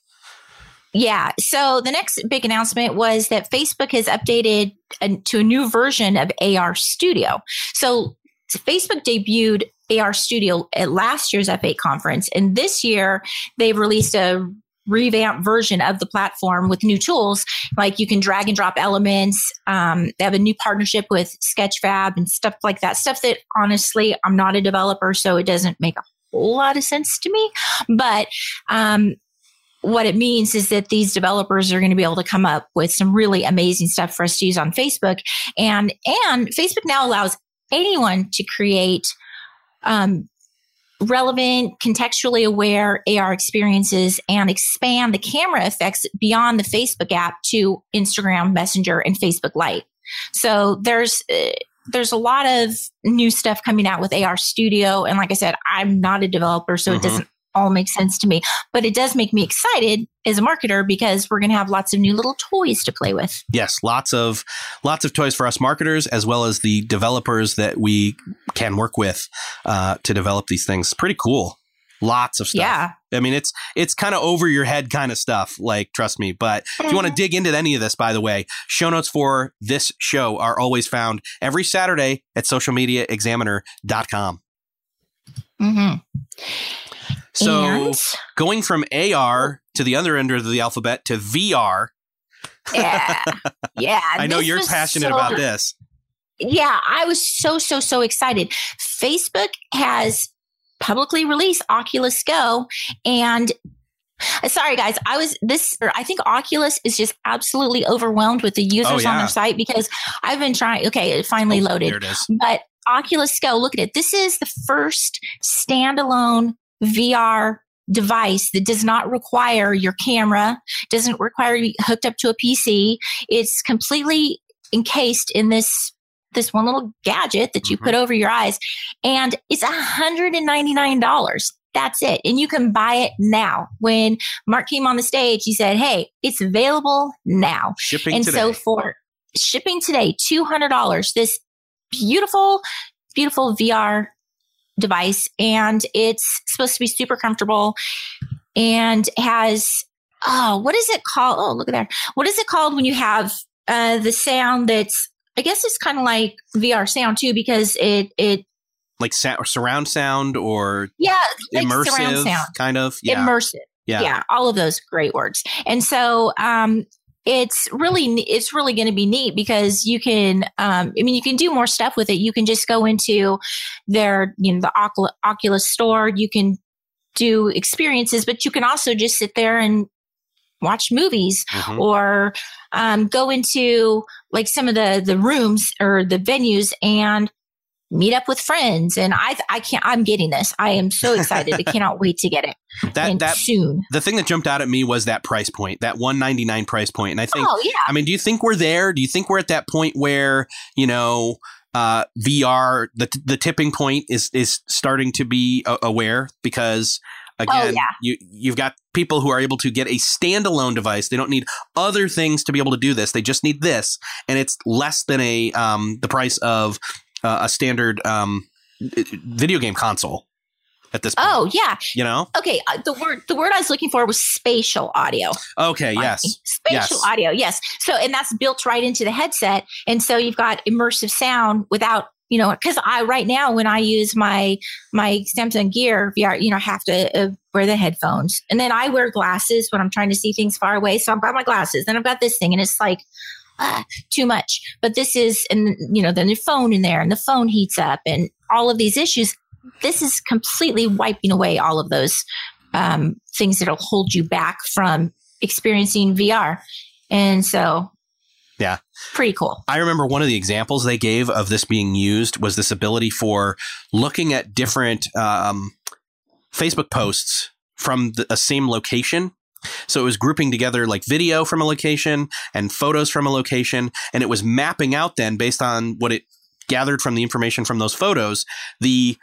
Yeah. So the next big announcement was that Facebook has updated a, to a new version of AR Studio. So Facebook debuted AR Studio at last year's F8 conference, and this year they've released a revamped version of the platform with new tools like you can drag and drop elements um, they have a new partnership with sketchfab and stuff like that stuff that honestly i'm not a developer so it doesn't make a whole lot of sense to me but um, what it means is that these developers are going to be able to come up with some really amazing stuff for us to use on Facebook. And and Facebook now allows anyone to create um, relevant, contextually aware AR experiences and expand the camera effects beyond the Facebook app to Instagram, Messenger, and Facebook Lite. So there's uh, there's a lot of new stuff coming out with AR Studio, and like I said, I'm not a developer, so Mhm. it doesn't all make sense to me. But it does make me excited as a marketer because we're going to have lots of new little toys to play with. Yes, lots of lots of toys for us marketers as well as the developers that we can work with uh, to develop these things. Pretty cool. Lots of stuff. Yeah. I mean, it's it's kind of over your head kind of stuff. Like, trust me. But if you want to dig into any of this, by the way, show notes for this show are always found every Saturday at socialmediaexaminer.com. Mm-hmm. So and, going from AR to the other end of the alphabet to VR. yeah, yeah. I know you're passionate so- about this. Yeah, I was so so so excited. Facebook has publicly released Oculus Go, and uh, sorry guys, I was this. I think Oculus is just absolutely overwhelmed with the users on Oh, yeah. their site because I've been trying. Okay, it finally Oh, loaded. There it is. But Oculus Go, look at it. This is the first standalone VR device that does not require your camera, doesn't require you hooked up to a PC. It's completely encased in this this one little gadget that you Mhm. put over your eyes and it's $199. That's it. And you can buy it now. When Mark came on the stage, he said, Hey, it's available now Shipping and today. so for shipping today, two hundred dollars. This beautiful, beautiful VR device, and it's supposed to be super comfortable, and has oh, what is it called? Oh, look at there. What is it called when you have uh, the sound that's I guess it's kind of like VR sound too because it it like surround sound or yeah like immersive sound kind of. Yeah. immersive yeah. yeah. all of those great words and so um it's really it's really going to be neat because you can um i mean you can do more stuff with it you can just go into their you know the oculus store you can do experiences but you can also just sit there and watch movies Mhm. or um, go into like some of the the rooms or the venues and meet up with friends. And I, I can't, I'm getting this. I am so excited. I cannot wait to get it. That and that soon. the thing that jumped out at me was that price point, that 199 price point. And I think Oh, yeah. I mean, do you think we're there? Do you think we're at that point where, you know, uh, VR, the, the tipping point is, is starting to be a- aware because again, Oh, yeah. you, you've got people who are able to get a standalone device. They don't need other things to be able to do this. They just need this. And it's less than a, um, the price of uh, a standard, um, video game console at this point, Oh, yeah. you know? Okay. uh, The word, the word I was looking for was spatial audio. Okay. Yes. Spatial Yes. audio. Yes. So, and that's built right into the headset. And so you've got immersive sound without, you know, because I, right now, when I use my, my Samsung Gear VR, you know, I have to uh, wear the headphones. And then I wear glasses when I'm trying to see things far away. So I've got my glasses. Then I've got this thing and it's like, ah, too much. But this is, and you know, then the phone in there and the phone heats up and all of these issues. This is completely wiping away all of those um, things that'll hold you back from experiencing VR. And so, Yeah. pretty cool. I remember one of the examples they gave of this being used was this ability for looking at different um, Facebook posts from the, a same location. So it was grouping together like video from a location and photos from a location, and it was mapping out then based on what it gathered from the information from those photos, the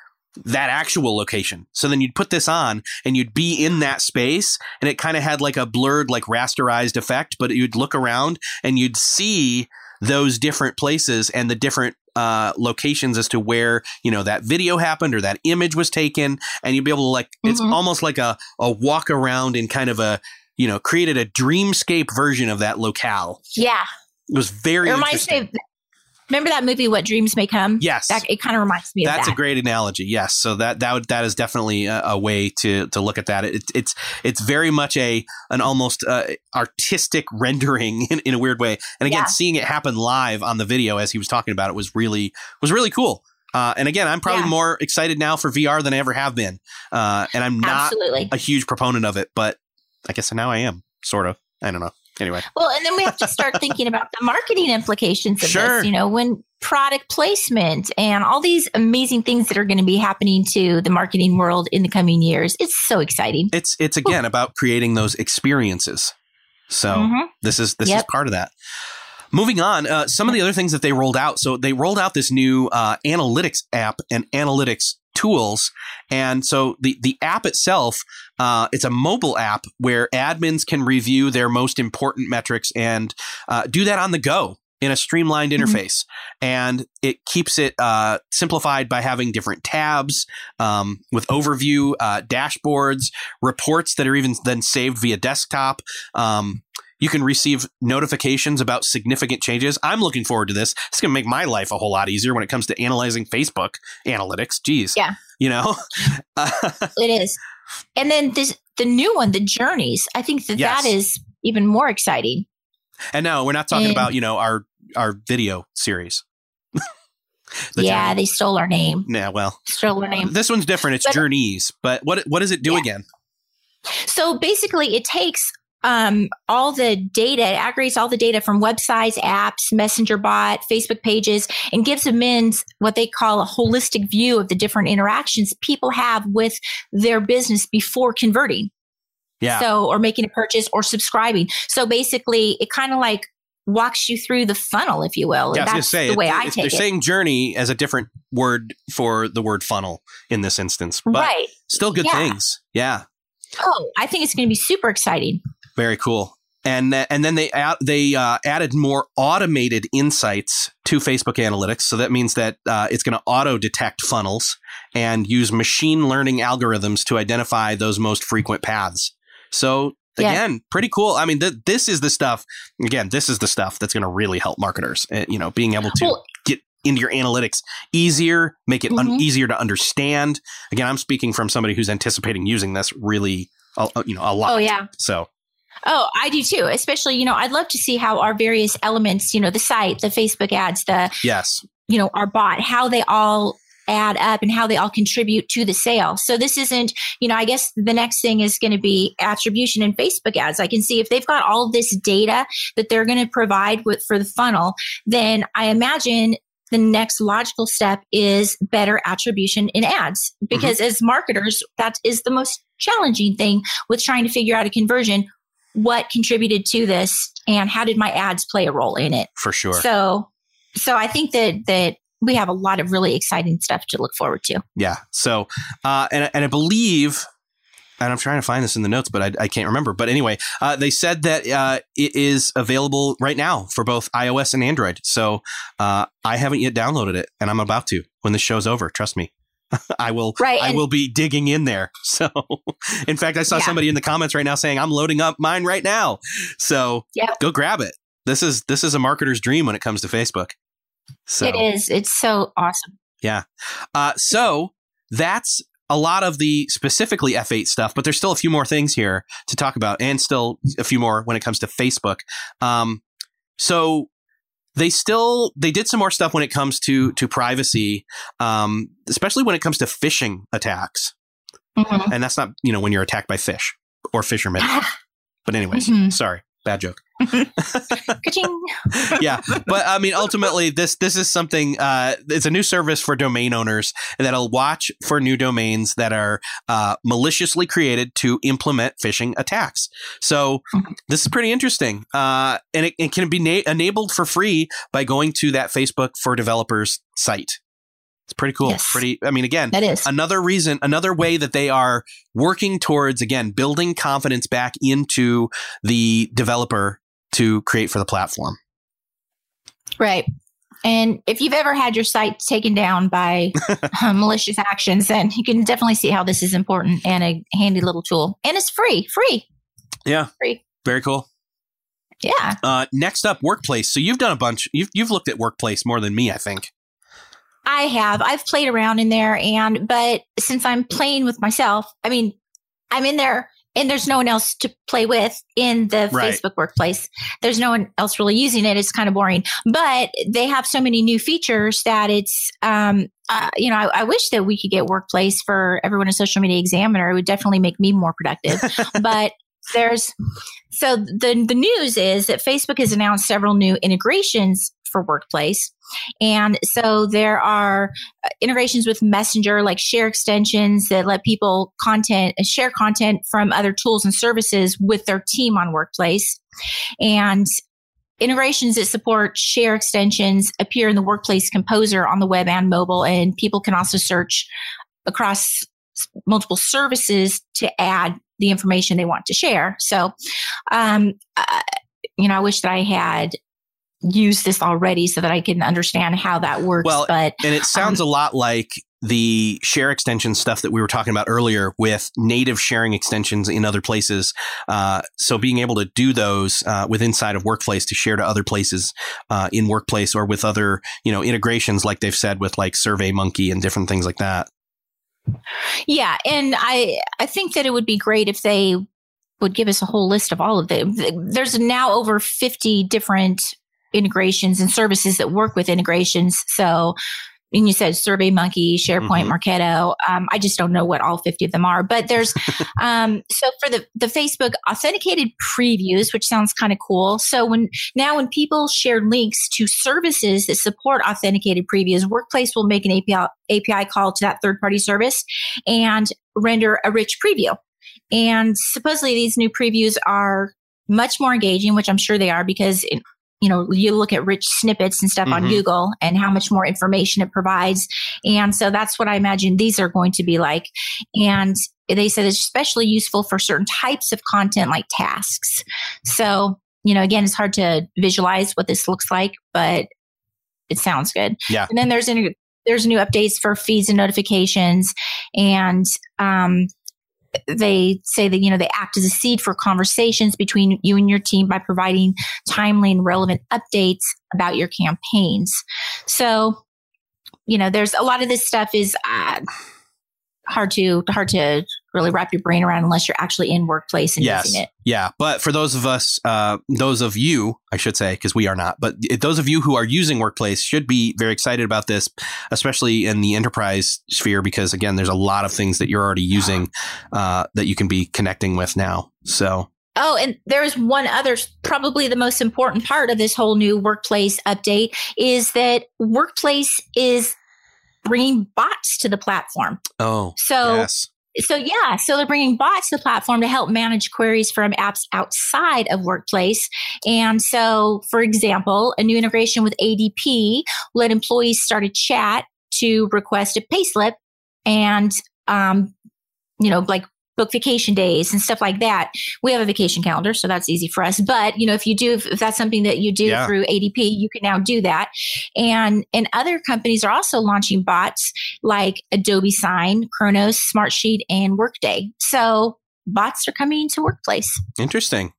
that actual location. So then you'd put this on and you'd be in that space and it kind of had like a blurred, like rasterized effect, but you'd look around and you'd see those different places and the different uh, locations as to where you know that video happened or that image was taken, and you'd be able to like it's Mhm. almost like a a walk around in kind of a you know created a dreamscape version of that locale. Yeah. It was very It reminds me remember that movie, What Dreams May Come? yes, That, it kind of reminds me that's of that. That's a great analogy. Yes, so that that would, that is definitely a, a way to to look at that. It, it's it's very much a an almost uh, artistic rendering in, in a weird way. And again, Yeah. seeing it happen live on the video as he was talking about it was really was really cool. Uh, and again, I'm probably Yeah. more excited now for VR than I ever have been. Uh, and I'm not Absolutely. a huge proponent of it, but I guess now I am sort of. I don't know. Anyway, Well, and then we have to start thinking about the marketing implications of Sure. this, you know, when product placement and all these amazing things that are going to be happening to the marketing world in the coming years. It's so exciting. it's it's again about creating those experiences. So Mhm. this is this is part of that. Moving on, uh, some of the other things that they rolled out. So they rolled out this new uh, analytics app and analytics tools, and so the the app itself, uh, it's a mobile app where admins can review their most important metrics and uh, do that on the go in a streamlined Mhm. interface, and it keeps it uh, simplified by having different tabs um, with overview, uh, dashboards, reports that are even then saved via desktop. Um, you can receive notifications about significant changes. I'm looking forward to this. It's going to make my life a whole lot easier when it comes to analyzing Facebook analytics. Geez. Yeah. You know? It is. And then this, the new one, the journeys, I think that Yes. that is even more exciting. and no, we're not talking And- about, you know, our, our video series. The yeah, journey. they stole our name. Yeah, well, Stole our name. this one's different. It's But- journeys, but what what does it do Yeah. again? So basically, it takes um, all the data, it aggregates all the data from websites, apps, Messenger bot, Facebook pages, and gives admins what they call a holistic view of the different interactions people have with their business before converting. Yeah. So, or making a purchase or subscribing. So basically, it kind of like walks you through the funnel, if you will. yeah, That's say the way it- I take they're it. saying journey as a different word for the word funnel in this instance, but right. still good Yeah. things. Yeah. Oh, I think it's going to be super exciting. Very cool. And th- and then they they uh, added more automated insights to Facebook Analytics. So that means that uh, it's going to auto detect funnels and use machine learning algorithms to identify those most frequent paths. So Yeah. again, pretty cool. I mean, th- this is the stuff. Again, this is the stuff that's going to really help marketers. Uh, you know, being able to Well- get into your analytics easier, make it un- Mhm. easier to understand. Again, I'm speaking from somebody who's anticipating using this really, uh, you know, a lot. Oh, yeah. So Oh, I do too. Especially, you know, I'd love to see how our various elements, you know, the site, the Facebook ads, the, yes, you know, our bot, how they all add up and how they all contribute to the sale. So this isn't, you know, I guess the next thing is going to be attribution and Facebook ads. I can see if they've got all this data that they're going to provide with for the funnel, then I imagine the next logical step is better attribution in ads because mm-hmm. as marketers, that is the most challenging thing with trying to figure out a conversion. What contributed to this and how did my ads play a role in it? For sure. So, so I think that, that we have a lot of really exciting stuff to look forward to. Yeah. So, uh, and, and I believe and I'm trying to find this in the notes, but I, I can't remember. But anyway, uh, they said that uh, it is available right now for both iOS and Android. So uh, I haven't yet downloaded it, and I'm about to when this show's over. Trust me. I will. Right, I will be digging in there. So, in fact, I saw yeah. somebody in the comments right now saying I'm loading up mine right now. So, yep. go grab it. This is this is a marketer's dream when it comes to Facebook. So it is. It's so awesome. Yeah. Uh, so that's a lot of the specifically F8 stuff, but there's still a few more things here to talk about, and still a few more when it comes to Facebook. Um, so they still they did some more stuff when it comes to to privacy, um, especially when it comes to phishing attacks. Mm-hmm. And that's not you know when you're attacked by fish or fishermen. but anyways, mm-hmm. sorry. Bad joke. yeah, but I mean, ultimately, this this is something. Uh, it's a new service for domain owners that'll watch for new domains that are uh, maliciously created to implement phishing attacks. So this is pretty interesting, uh, and it, it, can be na- enabled for free by going to that Facebook for Developers site. It's pretty cool. Yes. Pretty. I mean, again, that is another reason, another way that they are working towards again building confidence back into the developer to create for the platform. Right. And if you've ever had your site taken down by uh, malicious actions, then you can definitely see how this is important and a handy little tool. And it's free, free. Yeah. Free. Very cool. Yeah. Uh, next up, workplace. So you've done a bunch. You've you've looked at workplace more than me, I think. I have. I've played around in there and but since I'm playing with myself, I mean, I'm in there and there's no one else to play with in the right. Facebook workplace. There's no one else really using it. It's kind of boring, but they have so many new features that it's, um, uh, you know, I, I, wish that we could get workplace for everyone in social media examiner. It would definitely make me more productive, but there's, so the, the news is that Facebook has announced several new integrations for workplace. And so there are uh, integrations with Messenger, like share extensions that let people content uh, share content from other tools and services with their team on workplace. And integrations that support share extensions appear in the workplace composer on the web and mobile. And people can also search across multiple services to add the information they want to share. So, um, uh, you know, I wish that I had use this already so that I can understand how that works. Well, but and it sounds um, a lot like the share extension stuff that we were talking about earlier with native sharing extensions in other places. Uh, so being able to do those uh, with inside of Workplace to share to other places uh, in Workplace or with other you know integrations like they've said with like Survey Monkey and different things like that. Yeah, and I I think that it would be great if they would give us a whole list of all of them. There's now over 50 different integrations and services that work with integrations. So, and you said SurveyMonkey, SharePoint, mm-hmm. Marketo. Um, I just don't know what all 50 of them are, but there's, um, so for the, the Facebook authenticated previews, which sounds kind of cool. So when, now when people share links to services that support authenticated previews, Workplace will make an API, API call to that third party service and render a rich preview. And supposedly these new previews are much more engaging, which I'm sure they are because in, you know, you look at rich snippets and stuff mm-hmm. on Google and how much more information it provides. And so that's what I imagine these are going to be like. And they said it's especially useful for certain types of content like tasks. So, you know, again, it's hard to visualize what this looks like, but it sounds good. Yeah. And then there's any, there's new updates for feeds and notifications and um, they say that you know they act as a seed for conversations between you and your team by providing timely and relevant updates about your campaigns. So you know there's a lot of this stuff is uh, hard to hard to really wrap your brain around unless you're actually in workplace and yes. using it. Yeah, but for those of us, uh, those of you, I should say, because we are not, but those of you who are using workplace should be very excited about this, especially in the enterprise sphere, because again, there's a lot of things that you're already using uh, that you can be connecting with now. So Oh, and there's one other, probably the most important part of this whole new workplace update is that workplace is bringing bots to the platform. Oh, So, yes. So yeah, so they're bringing bots to the platform to help manage queries from apps outside of Workplace. And so, for example, a new integration with ADP let employees start a chat to request a payslip and, um, you know, like book vacation days and stuff like that. We have a vacation calendar, so that's easy for us. But you know, if you do, if, if that's something that you do Yeah. through ADP, you can now do that. And and other companies are also launching bots like Adobe Sign, Kronos, Smartsheet, and Workday. So bots are coming to Workplace. Interesting.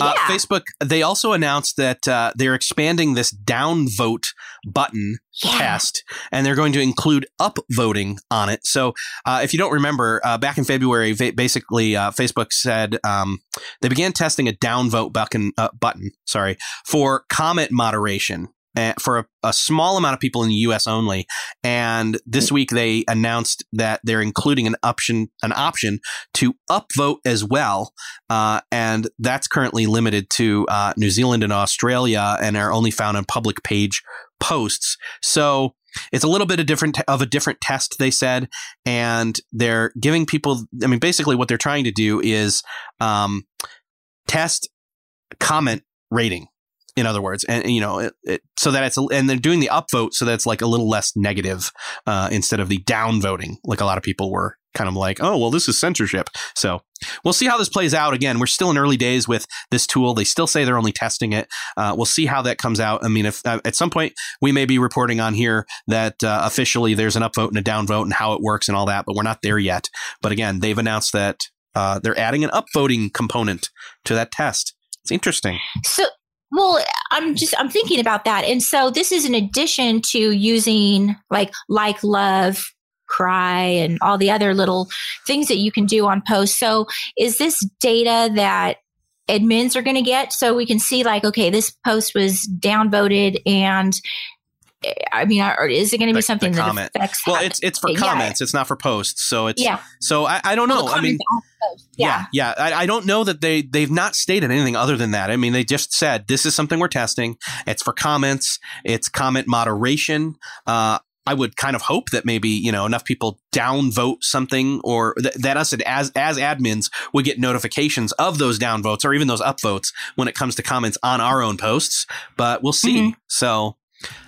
Uh, Yeah. Facebook, they also announced that uh, they're expanding this downvote button Yeah. test and they're going to include upvoting on it. So, uh, if you don't remember, uh, back in February, va- basically, uh, Facebook said um, they began testing a downvote button, uh, button sorry, for comment moderation. Uh, For a, a small amount of people in the U.S. only, and this week they announced that they're including an option, an option to upvote as well, uh, and that's currently limited to uh, New Zealand and Australia, and are only found on public page posts. So it's a little bit of different of a different test, they said, and they're giving people. I mean, basically, what they're trying to do is um, test comment rating. In other words, and you know, it, it, so that it's and they're doing the upvote so that's like a little less negative uh, instead of the downvoting, like a lot of people were kind of like, oh, well, this is censorship. So we'll see how this plays out. Again, we're still in early days with this tool. They still say they're only testing it. Uh, we'll see how that comes out. I mean, if uh, at some point we may be reporting on here that uh, officially there's an upvote and a downvote and how it works and all that, but we're not there yet. But again, they've announced that uh, they're adding an upvoting component to that test. It's interesting. So, well, I'm just I'm thinking about that, and so this is in addition to using like like love, cry, and all the other little things that you can do on posts. So, is this data that admins are going to get so we can see like okay this post was downvoted and i mean are, is it going to The- be something the that affects Well, it's it's for Yeah. comments. It's not for posts. So it's yeah so I, I don't know. Well, I mean, the post. yeah yeah, I, I don't know that they they've not stated anything other than that. I mean, they just said this is something we're testing. It's for comments. It's comment moderation. Uh, I would kind of hope that maybe you know enough people downvote something, or th- that us as as admins would get notifications of those downvotes or even those upvotes when it comes to comments on our own posts. But we'll see. Mhm. So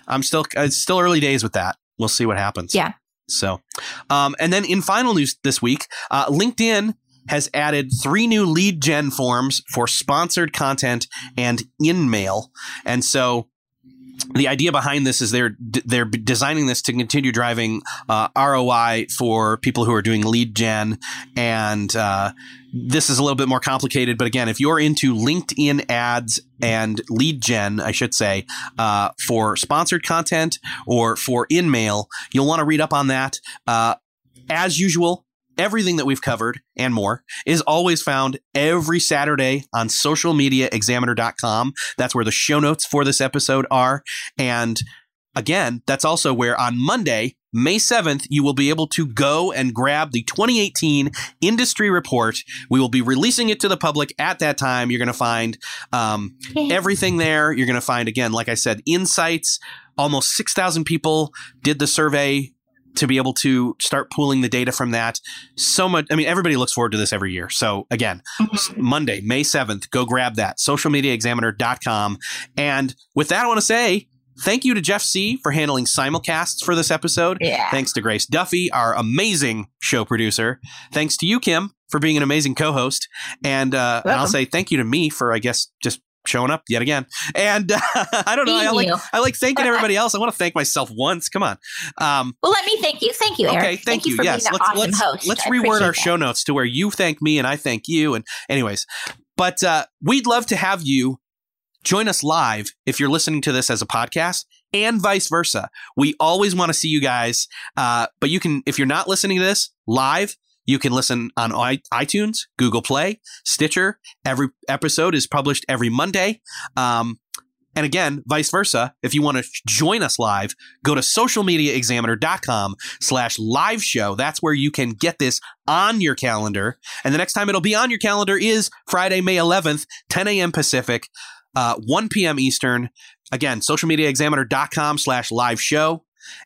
I'm still it's still early days with that. We'll see what happens. Yeah. So, um, and then in final news this week, uh, LinkedIn has added three new lead gen forms for sponsored content and in mail. And so the idea behind this is they're they're designing this to continue driving uh, ROI for people who are doing lead gen, and uh, this is a little bit more complicated. But again, if you're into LinkedIn ads and lead gen, I should say, uh, for sponsored content or for in mail, you'll want to read up on that. Uh, as usual, everything that we've covered and more is always found every Saturday on socialmediaexaminer.com. That's where the show notes for this episode are. And again, that's also where on Monday, May 7th, you will be able to go and grab the 2018 industry report. We will be releasing it to the public at that time. You're going to find um, everything there. You're going to find, again, like I said, insights. Almost 6,000 people did the survey to be able to start pooling the data from that. So much. I mean, everybody looks forward to this every year. So again, Monday, May 7th, go grab that. Socialmediaexaminer.com. And with that, I want to say thank you to Jeff C. for handling simulcasts for this episode. yeah Thanks to Grace Duffy, our amazing show producer. Thanks to you, Kim, for being an amazing co-host. And, uh, and I'll say thank you to me for, I guess, just showing up yet again. And uh, I don't know. I like. I like thanking everybody else. I want to thank myself once. Come on. Um, well let me thank you thank you Erik. okay, thank, you. for Yes, let's awesome let's host let's I reword our that. show notes to where you thank me and I thank you. And anyways, but uh, we'd love to have you join us live if you're listening to this as a podcast and vice versa. We always want to see you guys. Uh, but you can, if you're not listening to this live, you can listen on iTunes, Google Play, Stitcher. Every episode is published every Monday. Um, And again, vice versa, if you want to join us live, go to socialmediaexaminer.com slash live show. That's where you can get this on your calendar. And the next time it'll be on your calendar is Friday, May 11th, 10 a.m. Pacific, uh, 1 p.m. Eastern. Again, socialmediaexaminer.com slash live show.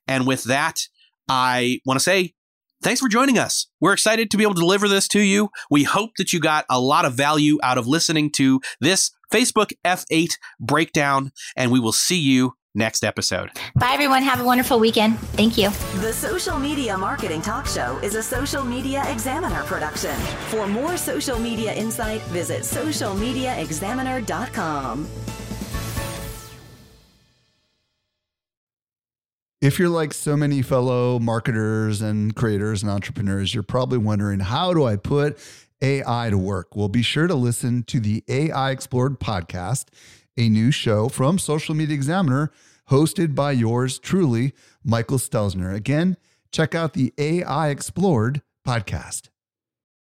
And with that, I want to say thanks for joining us. We're excited to be able to deliver this to you. We hope that you got a lot of value out of listening to this Facebook F8 breakdown, and we will see you next episode. Bye, everyone. Have a wonderful weekend. Thank you. The Social Media Marketing Talk Show is a Social Media Examiner production. For more social media insight, visit socialmediaexaminer.com. If you're like so many fellow marketers and creators and entrepreneurs, you're probably wondering how do I put AI to work? Well, be sure to listen to the AI Explored podcast, a new show from Social Media Examiner hosted by yours truly, Michael Stelzner. Again, check out the AI Explored podcast.